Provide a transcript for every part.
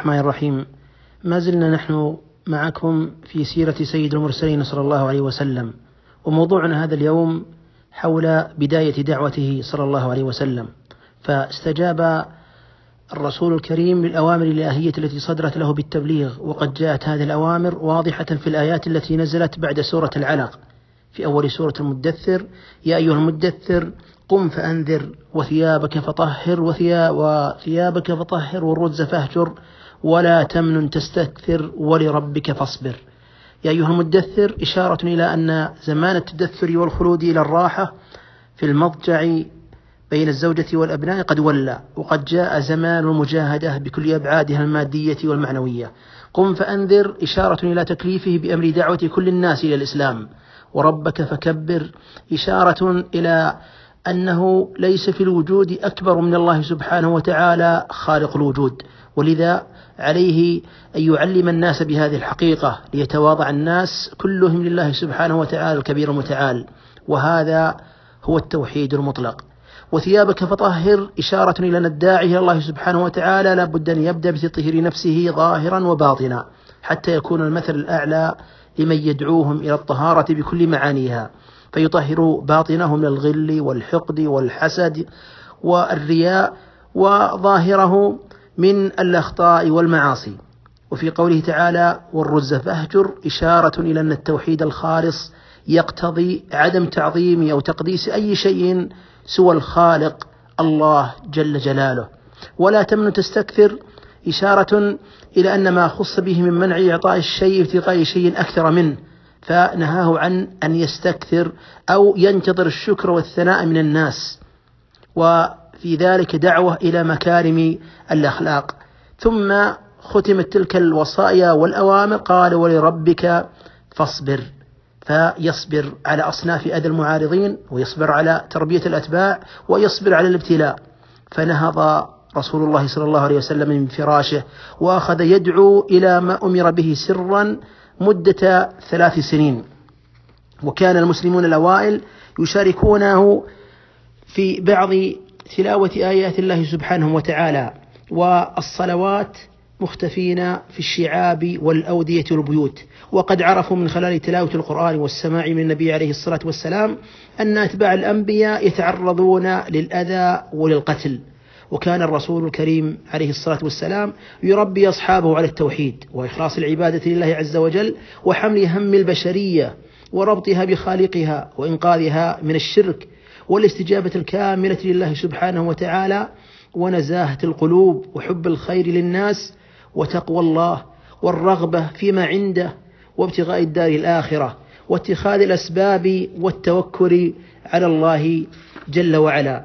الرحمن الرحيم. ما زلنا نحن معكم في سيرة سيد المرسلين صلى الله عليه وسلم وموضوعنا هذا اليوم حول بداية دعوته صلى الله عليه وسلم. فاستجاب الرسول الكريم للأوامر الإلهية التي صدرت له بالتبليغ وقد جاءت هذه الأوامر واضحة في الآيات التي نزلت بعد سورة العلق. في أول سورة المدثر يا أيها المدثر قم فأنذر وثيابك فطهر وثيابك فطهر والرز فاهجر ولا تمنن تستكثر ولربك فاصبر. يا أيها المدثر إشارة إلى أن زمان التدثر والخلود إلى الراحة في المضجع بين الزوجة والأبناء قد ولى وقد جاء زمان المجاهدة بكل أبعادها المادية والمعنوية. قم فأنذر إشارة إلى تكليفه بأمر دعوة كل الناس إلى الإسلام. وربك فكبر إشارة إلى أنه ليس في الوجود أكبر من الله سبحانه وتعالى خالق الوجود. ولذا عليه أن يعلم الناس بهذه الحقيقة ليتواضع الناس كلهم لله سبحانه وتعالى الكبير المتعال. وهذا هو التوحيد المطلق. وثيابك فطهر إشارة إلى أن الداعي إلى الله سبحانه وتعالى لابد أن يبدأ بتطهير نفسه ظاهرا وباطنا حتى يكون المثل الأعلى لمن يدعوهم إلى الطهارة بكل معانيها. فيطهر باطنه من الغل والحقد والحسد والرياء وظاهره من الأخطاء والمعاصي. وفي قوله تعالى والرز فاهجر إشارة إلى أن التوحيد الخالص يقتضي عدم تعظيم أو تقديس أي شيء سوى الخالق الله جل جلاله. ولا تمن تستكثر إشارة إلى أن ما خص به من منع إعطاء الشيء ابتغاء شيء أكثر منه. فنهاه عن أن يستكثر أو ينتظر الشكر والثناء من الناس وفي ذلك دعوة إلى مكارم الأخلاق. ثم ختمت تلك الوصايا والأوامر قال ولربك فاصبر. فيصبر على أصناف أذى المعارضين ويصبر على تربية الأتباع ويصبر على الابتلاء. فنهض رسول الله صلى الله عليه وسلم من فراشه وأخذ يدعو إلى ما أمر به سرا مدة ثلاث سنين. وكان المسلمون الأوائل يشاركونه في بعض تلاوة آيات الله سبحانه وتعالى والصلوات مختفين في الشعاب والأودية والبيوت. وقد عرفوا من خلال تلاوة القرآن والسماع من النبي عليه الصلاة والسلام أن أتباع الأنبياء يتعرضون للأذى وللقتل. وكان الرسول الكريم عليه الصلاة والسلام يربي أصحابه على التوحيد وإخلاص العبادة لله عز وجل وحمل هم البشرية وربطها بخالقها وإنقاذها من الشرك والاستجابة الكاملة لله سبحانه وتعالى ونزاهة القلوب وحب الخير للناس وتقوى الله والرغبة فيما عنده وابتغاء الدار الآخرة واتخاذ الأسباب والتوكل على الله جل وعلا.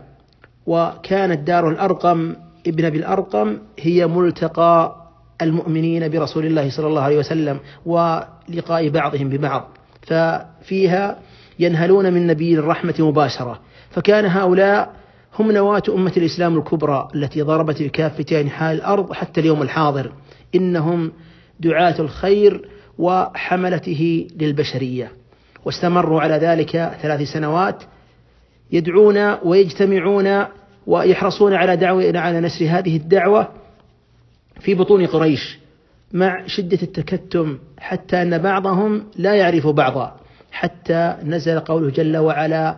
وكانت دار الأرقم ابن أبي الأرقم هي ملتقى المؤمنين برسول الله صلى الله عليه وسلم ولقاء بعضهم ببعض. ففيها ينهلون من نبي الرحمة مباشرة. فكان هؤلاء هم نواة أمة الإسلام الكبرى التي ضربت بكافة أنحاء الأرض حتى اليوم الحاضر. إنهم دعاة الخير وحملته للبشرية. واستمروا على ذلك ثلاث سنوات يدعون ويجتمعون ويحرصون على دعوة على نشر هذه الدعوة في بطون قريش مع شدة التكتم حتى أن بعضهم لا يعرف بعضا حتى نزل قوله جل وعلا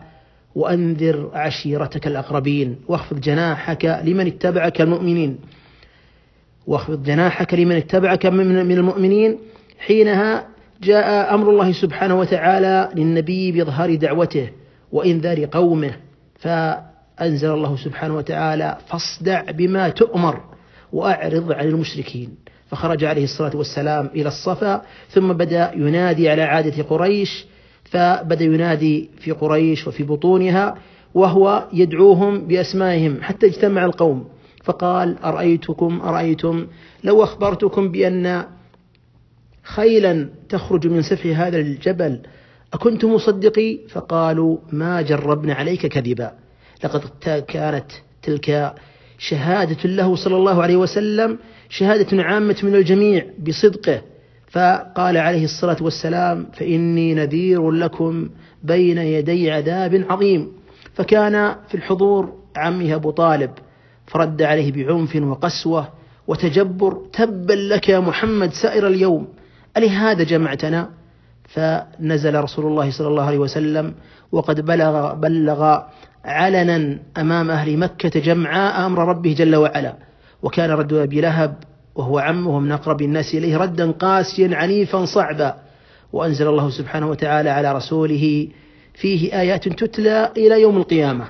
وأنذر عشيرتك الأقربين واخفض جناحك لمن اتبعك المؤمنين. واخفض جناحك لمن اتبعك من المؤمنين. حينها جاء أمر الله سبحانه وتعالى للنبي بإظهار دعوته. وإنذار قومه فأنزل الله سبحانه وتعالى فاصدع بما تؤمر وأعرض عن المشركين. فخرج عليه الصلاة والسلام إلى الصفا ثم بدأ ينادي على عادة قريش فبدأ ينادي في قريش وفي بطونها وهو يدعوهم بأسمائهم حتى اجتمع القوم. فقال أرأيتكم أرأيتم لو أخبرتكم بأن خيلا تخرج من سفح هذا الجبل أكنتم مصدقي؟ فقالوا ما جربنا عليك كذبا. لقد كانت تلك شهادة له صلى الله عليه وسلم شهادة عامة من الجميع بصدقه. فقال عليه الصلاة والسلام فإني نذير لكم بين يدي عذاب عظيم. فكان في الحضور عمه أبو طالب فرد عليه بعنف وقسوة وتجبر تبا لك يا محمد سائر اليوم ألهذا جمعتنا؟ فنزل رسول الله صلى الله عليه وسلم وقد بلغ بلغ علنا أمام أهل مكة جمعاء أمر ربه جل وعلا. وكان رد أبي لهب وهو عمه ومن أقرب الناس إليه ردا قاسيا عنيفا صعبا. وأنزل الله سبحانه وتعالى على رسوله فيه آيات تتلى إلى يوم القيامة.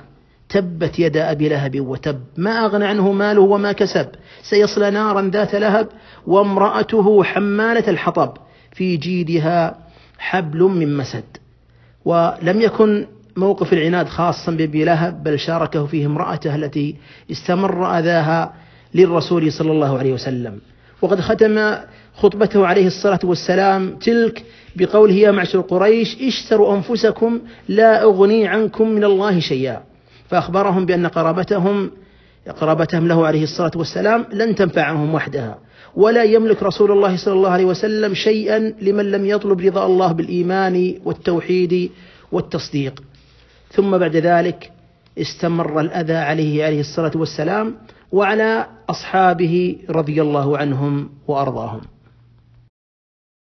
تبت يد أبي لهب وتب. ما أغنى عنه ماله وما كسب. سيصلى نارا ذات لهب وامرأته حمالة الحطب في جيدها حبل من مسد. ولم يكن موقف العناد خاصا بأبي لهب بل شاركه فيه امرأته التي استمر أذاها للرسول صلى الله عليه وسلم. وقد ختم خطبته عليه الصلاة والسلام تلك بقوله يا معشر قريش اشتروا أنفسكم لا أغني عنكم من الله شيئا. فأخبرهم بأن قرابتهم قرابتهم له عليه الصلاة والسلام لن تنفعهم وحدها. ولا يملك رسول الله صلى الله عليه وسلم شيئا لمن لم يطلب رضا الله بالإيمان والتوحيد والتصديق. ثم بعد ذلك استمر الأذى عليه عليه الصلاة والسلام وعلى أصحابه رضي الله عنهم وأرضاهم.